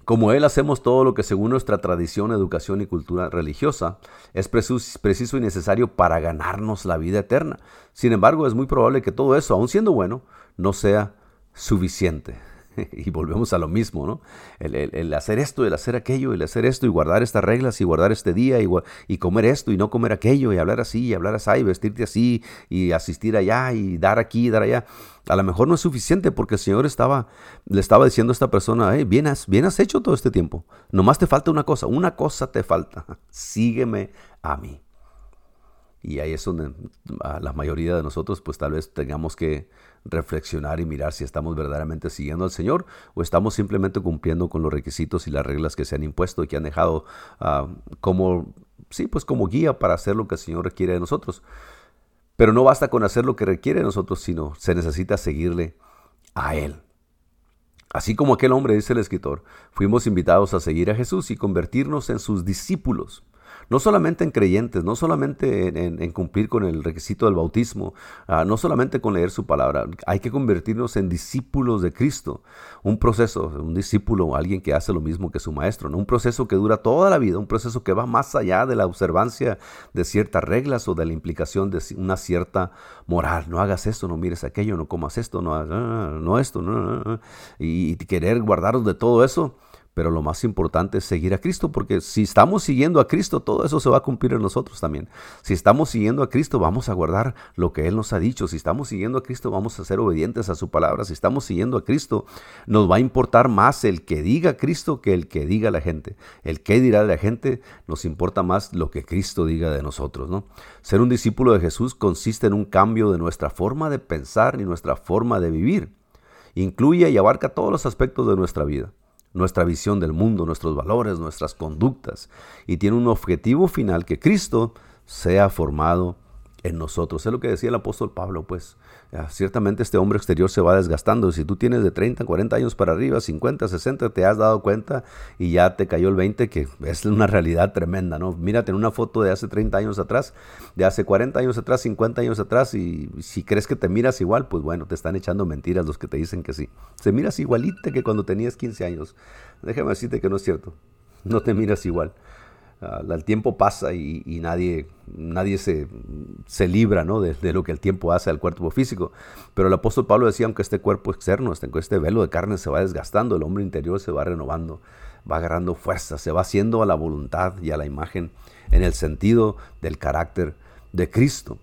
[SPEAKER 1] como Él hacemos todo lo que según nuestra tradición, educación y cultura religiosa es preciso y necesario para ganarnos la vida eterna. Sin embargo, es muy probable que todo eso, aun siendo bueno, no sea suficiente. <laughs> y volvemos a lo mismo, ¿no? El, hacer esto, el hacer aquello, el hacer esto y guardar estas reglas y guardar este día y, y, comer esto y no comer aquello y hablar así y hablar así y vestirte así y asistir allá y dar aquí y dar allá. A lo mejor no es suficiente porque el Señor estaba, le estaba diciendo a esta persona, bien, has, bien has hecho todo este tiempo. Nomás te falta una cosa, una cosa te falta. <laughs> Sígueme a mí. Y ahí es donde la mayoría de nosotros pues tal vez tengamos que reflexionar y mirar si estamos verdaderamente siguiendo al Señor o estamos simplemente cumpliendo con los requisitos y las reglas que se han impuesto y que han dejado ah, como, sí, pues como guía para hacer lo que el Señor requiere de nosotros. Pero no basta con hacer lo que requiere de nosotros, sino se necesita seguirle a Él. Así como aquel hombre, dice el escritor, fuimos invitados a seguir a Jesús y convertirnos en sus discípulos no solamente en creyentes, no solamente en, cumplir con el requisito del bautismo, ah, no solamente con leer su palabra, hay que convertirnos en discípulos de Cristo. Un proceso, un discípulo, alguien que hace lo mismo que su maestro, un proceso que dura toda la vida, un proceso que va más allá de la observancia de ciertas reglas o de la implicación de una cierta moral. No hagas esto, no mires aquello, no comas esto, no, no esto, no, y querer guardaros de todo eso pero lo más importante es seguir a Cristo, porque si estamos siguiendo a Cristo, todo eso se va a cumplir en nosotros también. Si estamos siguiendo a Cristo, vamos a guardar lo que Él nos ha dicho. Si estamos siguiendo a Cristo, vamos a ser obedientes a su palabra. Si estamos siguiendo a Cristo, nos va a importar más el que diga Cristo que el que diga la gente. El que dirá la gente nos importa más lo que Cristo diga de nosotros. ¿no? Ser un discípulo de Jesús consiste en un cambio de nuestra forma de pensar y nuestra forma de vivir. Incluye y abarca todos los aspectos de nuestra vida nuestra visión del mundo, nuestros valores, nuestras conductas, y tiene un objetivo final que Cristo sea formado en nosotros. Es lo que decía el apóstol Pablo, pues ciertamente este hombre exterior se va desgastando. Si tú tienes de 30, 40 años para arriba, 50, 60, te has dado cuenta y ya te cayó el 20, que es una realidad tremenda, ¿no? Mírate en una foto de hace 30 años atrás, de hace 40 años atrás, 50 años atrás, y si crees que te miras igual, pues bueno, te están echando mentiras los que te dicen que sí. Se miras igualita que cuando tenías 15 años. Déjame decirte que no es cierto. No te miras igual. El tiempo pasa y, nadie, nadie se, se libra ¿no? de, de, lo que el tiempo hace al cuerpo físico. Pero el apóstol Pablo decía, aunque este cuerpo externo, este, este velo de carne se va desgastando, el hombre interior se va renovando, va agarrando fuerza, se va haciendo a la voluntad y a la imagen en el sentido del carácter de Cristo.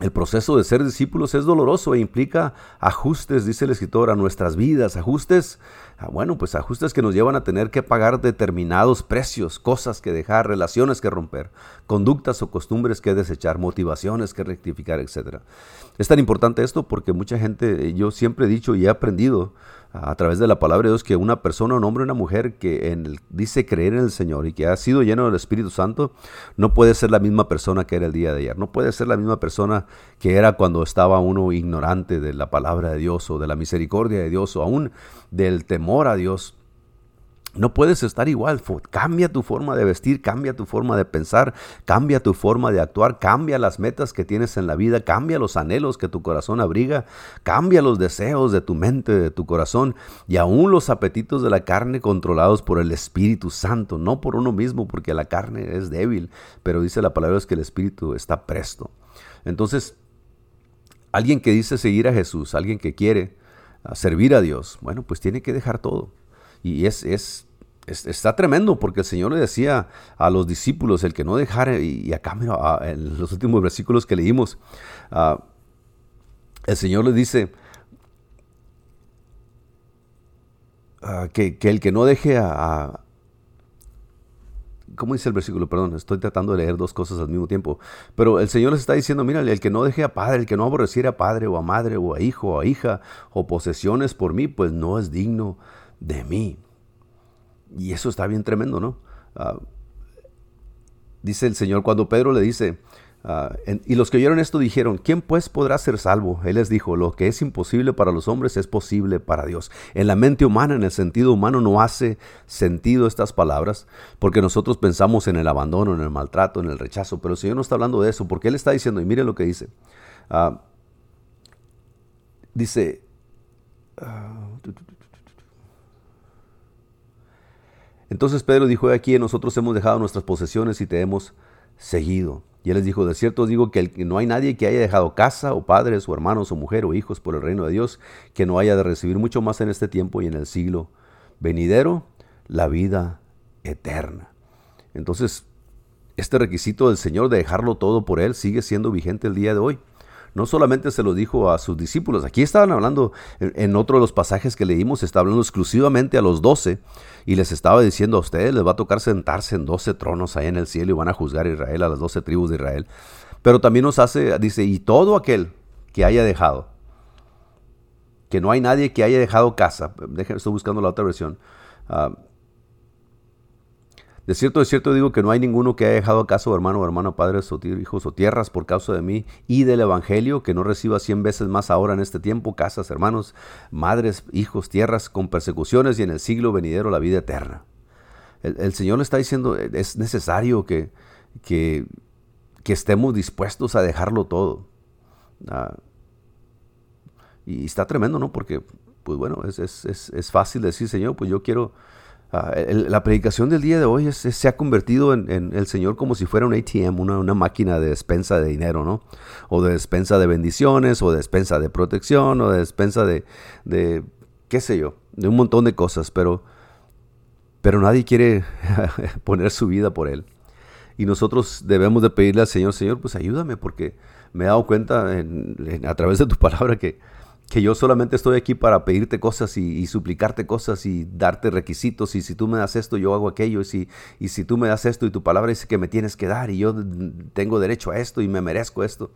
[SPEAKER 1] El proceso de ser discípulos es doloroso e implica ajustes, dice el escritor, a nuestras vidas, ajustes, ah, bueno, pues ajustes que nos llevan a tener que pagar determinados precios, cosas que dejar, relaciones que romper, conductas o costumbres que desechar, motivaciones que rectificar, etc. Es tan importante esto porque mucha gente, yo siempre he dicho y he aprendido a través de la palabra de Dios que una persona, un hombre, una mujer que en dice creer en el Señor y que ha sido lleno del Espíritu Santo, no puede ser la misma persona que era el día de ayer. No puede ser la misma persona que era cuando estaba uno ignorante de la palabra de Dios o de la misericordia de Dios o aún del temor a Dios. No puedes estar igual. Cambia tu forma de vestir, cambia tu forma de pensar, cambia tu forma de actuar, cambia las metas que tienes en la vida, cambia los anhelos que tu corazón abriga, cambia los deseos de tu mente, de tu corazón y aún los apetitos de la carne controlados por el Espíritu Santo, no por uno mismo, porque la carne es débil, pero dice la palabra es que el Espíritu está presto. Entonces, alguien que dice seguir a Jesús, alguien que quiere servir a Dios, bueno, pues tiene que dejar todo y es, es, está tremendo porque el Señor le decía a los discípulos, el que no dejara, y acá mira, en los últimos versículos que leímos, ah, el Señor les dice ah, que, el que no deje a, ¿Cómo dice el versículo? Perdón, estoy tratando de leer dos cosas al mismo tiempo. Pero el Señor les está diciendo, mira, el que no deje a padre, el que no aborreciera a padre o a madre o a hijo o a hija o posesiones por mí, pues no es digno de mí. Y eso está bien tremendo, ¿no? Ah, dice el Señor cuando Pedro le dice, ah, y los que oyeron esto dijeron, ¿quién pues podrá ser salvo? Él les dijo, lo que es imposible para los hombres es posible para Dios. En la mente humana, en el sentido humano, no hace sentido estas palabras, porque nosotros pensamos en el abandono, en el maltrato, en el rechazo, pero el Señor no está hablando de eso, porque Él está diciendo, y mire lo que dice, ah, dice, entonces Pedro dijo, aquí nosotros hemos dejado nuestras posesiones y te hemos seguido. Y él les dijo, de cierto os digo que, no hay nadie que haya dejado casa o padres o hermanos o mujer o hijos por el reino de Dios que no haya de recibir mucho más en este tiempo y en el siglo venidero la vida eterna. Entonces, este requisito del Señor de dejarlo todo por Él sigue siendo vigente el día de hoy no solamente se lo dijo a sus discípulos, aquí estaban hablando, en, otro de los pasajes que leímos, está hablando exclusivamente a los doce y les estaba diciendo a ustedes, les va a tocar sentarse en doce tronos ahí en el cielo y van a juzgar a Israel, a las doce tribus de Israel. Pero también nos hace, dice, y todo aquel que haya dejado, que no hay nadie que haya dejado casa, estoy buscando la otra versión, uh, de cierto, de cierto digo que no hay ninguno que haya dejado acaso hermano o hermano, padres o hijos o tierras por causa de mí y del Evangelio, que no reciba cien veces más ahora en este tiempo, casas, hermanos, madres, hijos, tierras, con persecuciones y en el siglo venidero la vida eterna. El, Señor le está diciendo, es necesario que, que, estemos dispuestos a dejarlo todo. Ah, y está tremendo, ¿no? Porque, pues bueno, es, es fácil decir, Señor, pues yo quiero Ah, la predicación del día de hoy se ha convertido en, el Señor como si fuera un ATM, una, máquina de despensa de dinero, ¿no? O de despensa de bendiciones, o de despensa de protección, o de despensa de, de qué sé yo, de un montón de cosas, pero, pero nadie quiere <laughs> poner su vida por Él. Y nosotros debemos de pedirle al Señor, Señor, pues ayúdame, porque me he dado cuenta a través de tu palabra que que yo solamente estoy aquí para pedirte cosas y, suplicarte cosas y darte requisitos y si tú me das esto yo hago aquello y si, y si tú me das esto y tu palabra dice que me tienes que dar y yo tengo derecho a esto y me merezco esto.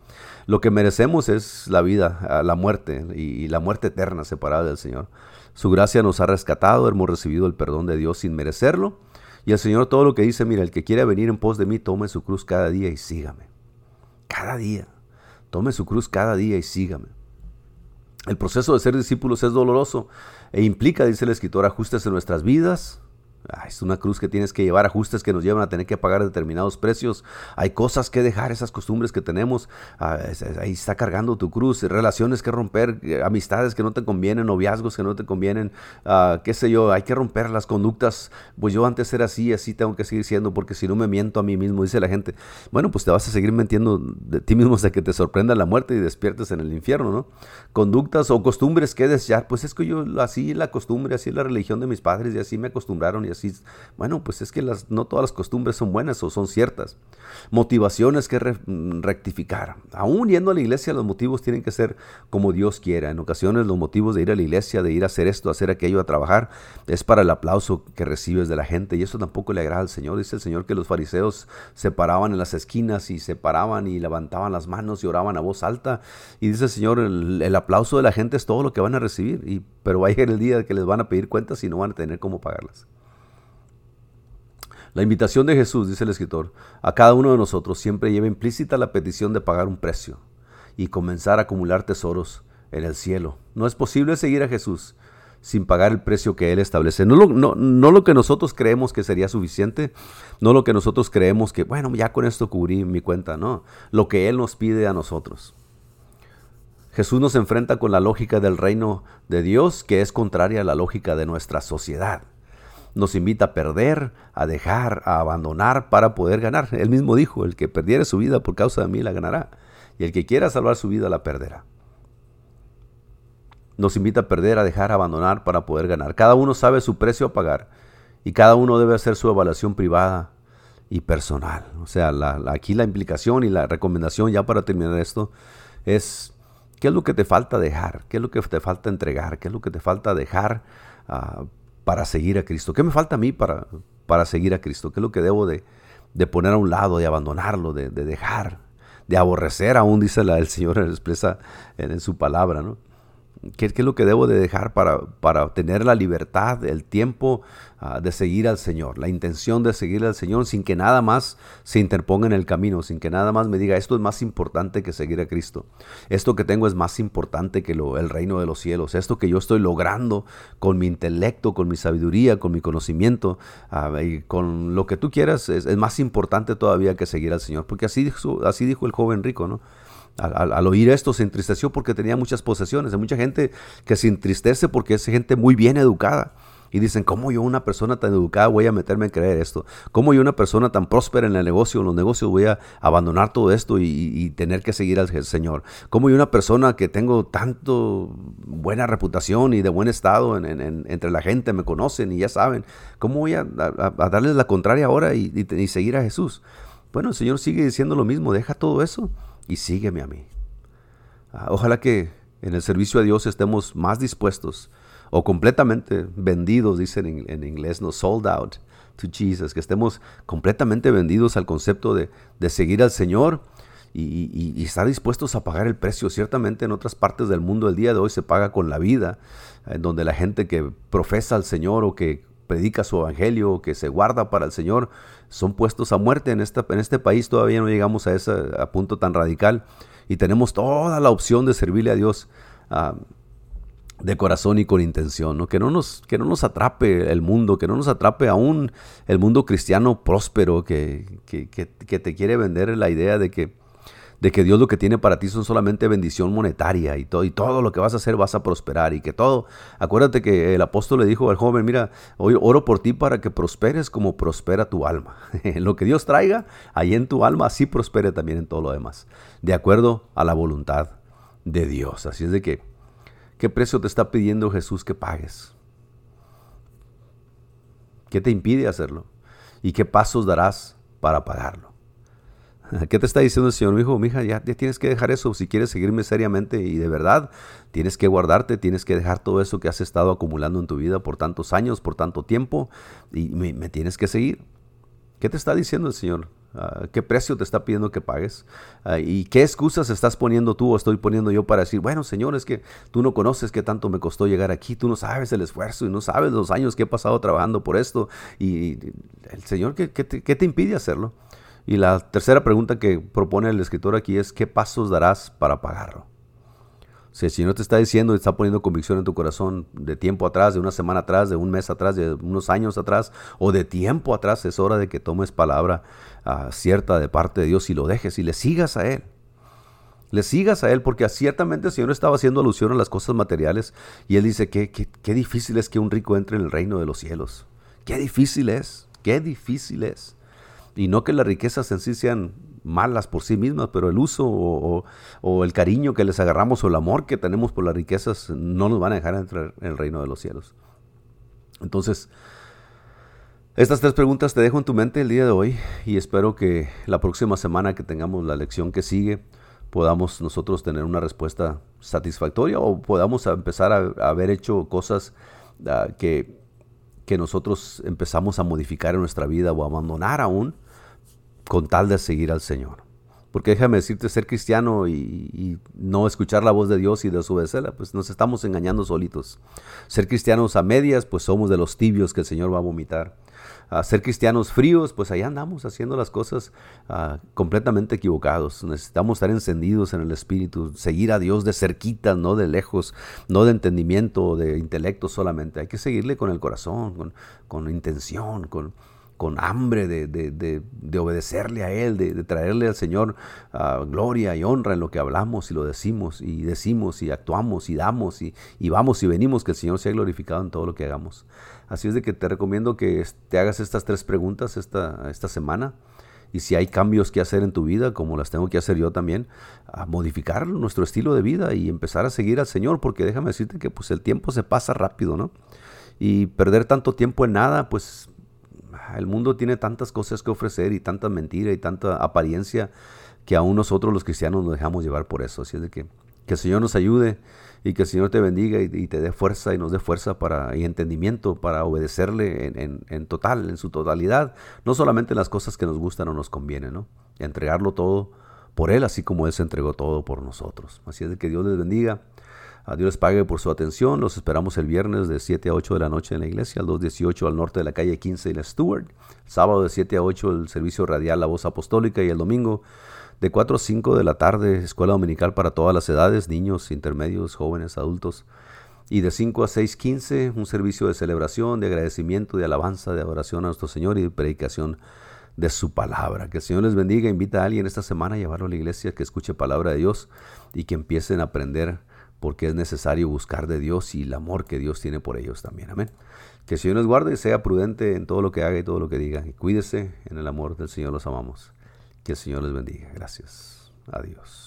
[SPEAKER 1] Lo que merecemos es la vida, la muerte y la muerte eterna separada del Señor. Su gracia nos ha rescatado, hemos recibido el perdón de Dios sin merecerlo y el Señor todo lo que dice, mira, el que quiere venir en pos de mí, tome su cruz cada día y sígame. Cada día. Tome su cruz cada día y sígame. El proceso de ser discípulos es doloroso e implica, dice el escritor, ajustes en nuestras vidas, es una cruz que tienes que llevar, ajustes que nos llevan a tener que pagar determinados precios. Hay cosas que dejar, esas costumbres que tenemos. Ah, ahí está cargando tu cruz, relaciones que romper, eh, amistades que no te convienen, noviazgos que no te convienen, ah, qué sé yo, hay que romper las conductas. Pues yo antes era así, así tengo que seguir siendo, porque si no me miento a mí mismo, dice la gente. Bueno, pues te vas a seguir mintiendo de ti mismo hasta que te sorprenda la muerte y despiertes en el infierno, ¿no? Conductas o costumbres que desear, pues es que yo así la costumbre, así la religión de mis padres y así me acostumbraron y bueno, pues es que no todas las costumbres son buenas o son ciertas. Motivaciones que rectificar. Aún yendo a la iglesia, los motivos tienen que ser como Dios quiera. En ocasiones los motivos de ir a la iglesia, de ir a hacer esto, hacer aquello, a trabajar, es para el aplauso que recibes de la gente y eso tampoco le agrada al Señor. Dice el Señor que los fariseos se paraban en las esquinas y se paraban y levantaban las manos y oraban a voz alta. Y dice el Señor, el, aplauso de la gente es todo lo que van a recibir, y, pero va a llegar el día que les van a pedir cuentas y no van a tener cómo pagarlas. La invitación de Jesús, dice el escritor, a cada uno de nosotros siempre lleva implícita la petición de pagar un precio y comenzar a acumular tesoros en el cielo. No es posible seguir a Jesús sin pagar el precio que Él establece. No lo, no, no lo, que nosotros creemos que sería suficiente, no lo que nosotros creemos que, bueno, ya con esto cubrí mi cuenta, no, lo que Él nos pide a nosotros. Jesús nos enfrenta con la lógica del reino de Dios que es contraria a la lógica de nuestra sociedad nos invita a perder, a dejar, a abandonar para poder ganar. Él mismo dijo, el que perdiere su vida por causa de mí la ganará, y el que quiera salvar su vida la perderá. Nos invita a perder, a dejar, a abandonar para poder ganar. Cada uno sabe su precio a pagar y cada uno debe hacer su evaluación privada y personal. O sea, aquí la implicación y la recomendación ya para terminar esto es qué es lo que te falta dejar, qué es lo que te falta entregar, qué es lo que te falta dejar uh, para seguir a Cristo? ¿Qué me falta a mí para, para seguir a Cristo? ¿Qué es lo que debo de, poner a un lado, de abandonarlo, de, dejar, de aborrecer aún, dice la, el Señor, <laughs> expresa en, en su palabra, ¿no? ¿Qué, es lo que debo de dejar para, para tener la libertad, el tiempo ah, de seguir al Señor? La intención de seguir al Señor sin que nada más se interponga en el camino, sin que nada más me diga, esto es más importante que seguir a Cristo. Esto que tengo es más importante que el reino de los cielos. Esto que yo estoy logrando con mi intelecto, con mi sabiduría, con mi conocimiento, ah, y con lo que tú quieras, es, es, más importante todavía que seguir al Señor. Porque así así dijo el joven rico, ¿no? Al, oír esto se entristeció porque tenía muchas posesiones. Hay mucha gente que se entristece porque es gente muy bien educada. Y dicen, ¿cómo yo una persona tan educada voy a meterme en creer esto? ¿Cómo yo una persona tan próspera en el negocio, en los negocios, voy a abandonar todo esto y, tener que seguir al Señor? ¿Cómo yo una persona que tengo tanto buena reputación y de buen estado entre la gente, me conocen y ya saben, ¿cómo voy a, darles la contraria ahora y, y seguir a Jesús? Bueno, el Señor sigue diciendo lo mismo, deja todo eso y sígueme a mí. Ah, ojalá que en el servicio a Dios estemos más dispuestos o completamente vendidos, dicen en, inglés, no sold out to Jesus, que estemos completamente vendidos al concepto de, seguir al Señor y, estar dispuestos a pagar el precio. Ciertamente en otras partes del mundo el día de hoy se paga con la vida, en donde la gente que profesa al Señor o que predica su evangelio que se guarda para el Señor son puestos a muerte. En, esta, en este país todavía no llegamos a ese punto tan radical y tenemos toda la opción de servirle a Dios ah, de corazón y con intención, ¿no? Que, no nos, que no nos atrape el mundo, que no nos atrape aún el mundo cristiano próspero que, que, que te quiere vender la idea de que de que Dios lo que tiene para ti son solamente bendición monetaria y todo, y todo lo que vas a hacer vas a prosperar y que todo, acuérdate que el apóstol le dijo al joven, mira, hoy oro por ti para que prosperes como prospera tu alma. <laughs> lo que Dios traiga, ahí en tu alma, así prospere también en todo lo demás, de acuerdo a la voluntad de Dios. Así es de que, ¿qué precio te está pidiendo Jesús que pagues? ¿Qué te impide hacerlo? ¿Y qué pasos darás para pagarlo? <laughs> ¿Qué te está diciendo el Señor? Mi hijo, mi hija, ya, tienes que dejar eso. Si quieres seguirme seriamente y de verdad, tienes que guardarte, tienes que dejar todo eso que has estado acumulando en tu vida por tantos años, por tanto tiempo, y me, tienes que seguir. ¿Qué te está diciendo el Señor? Ah, ¿Qué precio te está pidiendo que pagues? Ah, ¿Y qué excusas estás poniendo tú o estoy poniendo yo para decir, bueno, Señor, es que tú no conoces qué tanto me costó llegar aquí, tú no sabes el esfuerzo y no sabes los años que he pasado trabajando por esto? Y el Señor, ¿qué, qué te impide hacerlo? Y la tercera pregunta que propone el escritor aquí es, ¿qué pasos darás para pagarlo? Si el Señor te está diciendo está poniendo convicción en tu corazón de tiempo atrás, de una semana atrás, de un mes atrás, de unos años atrás o de tiempo atrás, es hora de que tomes palabra ah, cierta de parte de Dios y lo dejes y le sigas a Él. Le sigas a Él porque ciertamente el Señor estaba haciendo alusión a las cosas materiales y Él dice que qué difícil es que un rico entre en el reino de los cielos. Qué difícil es, qué difícil es. Y no que las riquezas en sí sean malas por sí mismas, pero el uso o, el cariño que les agarramos o el amor que tenemos por las riquezas no nos van a dejar entrar en el reino de los cielos. Entonces, estas tres preguntas te dejo en tu mente el día de hoy y espero que la próxima semana que tengamos la lección que sigue podamos nosotros tener una respuesta satisfactoria o podamos empezar a, haber hecho cosas ah, que, que nosotros empezamos a modificar en nuestra vida o abandonar aún con tal de seguir al Señor. Porque déjame decirte, ser cristiano y, no escuchar la voz de Dios y desobedecerla, pues nos estamos engañando solitos. Ser cristianos a medias, pues somos de los tibios que el Señor va a vomitar. A ser cristianos fríos, pues allá andamos haciendo las cosas ah, completamente equivocados. Necesitamos estar encendidos en el Espíritu, seguir a Dios de cerquita, no de lejos, no de entendimiento o de intelecto solamente. Hay que seguirle con el corazón, con, con intención, con, con hambre de, obedecerle a Él, de, traerle al Señor ah, gloria y honra en lo que hablamos y lo decimos y decimos y actuamos y damos y, vamos y venimos, que el Señor sea glorificado en todo lo que hagamos. Así es de que te recomiendo que te hagas estas tres preguntas esta, esta semana y si hay cambios que hacer en tu vida, como las tengo que hacer yo también, a modificar nuestro estilo de vida y empezar a seguir al Señor, porque déjame decirte que pues el tiempo se pasa rápido, ¿no? Y perder tanto tiempo en nada, pues el mundo tiene tantas cosas que ofrecer y tanta mentira y tanta apariencia que aún nosotros los cristianos nos dejamos llevar por eso. Así es de que, que el Señor nos ayude y que el Señor te bendiga y, te dé fuerza y nos dé fuerza para, y entendimiento para obedecerle en, total, en su totalidad, no solamente en las cosas que nos gustan o nos convienen, ¿no? entregarlo todo por Él, así como Él se entregó todo por nosotros. Así es de que Dios les bendiga. A Dios les pague por su atención. Los esperamos el viernes de 7 a 8 de la noche en la iglesia, al 218 al norte de la calle 15 y la Stewart. Sábado de 7 a 8 el servicio radial La Voz Apostólica y el domingo de 4 a 5 de la tarde escuela dominical para todas las edades, niños, intermedios, jóvenes, adultos. Y de 5 a 6.15 un servicio de celebración, de agradecimiento, de alabanza, de adoración a nuestro Señor y de predicación de su palabra. Que el Señor les bendiga. Invita a alguien esta semana a llevarlo a la iglesia, que escuche palabra de Dios y que empiecen a aprender porque es necesario buscar de Dios y el amor que Dios tiene por ellos también. Amén. Que el Señor nos guarde y sea prudente en todo lo que haga y todo lo que diga. Y cuídese en el amor del Señor, los amamos. Que el Señor les bendiga. Gracias. Adiós.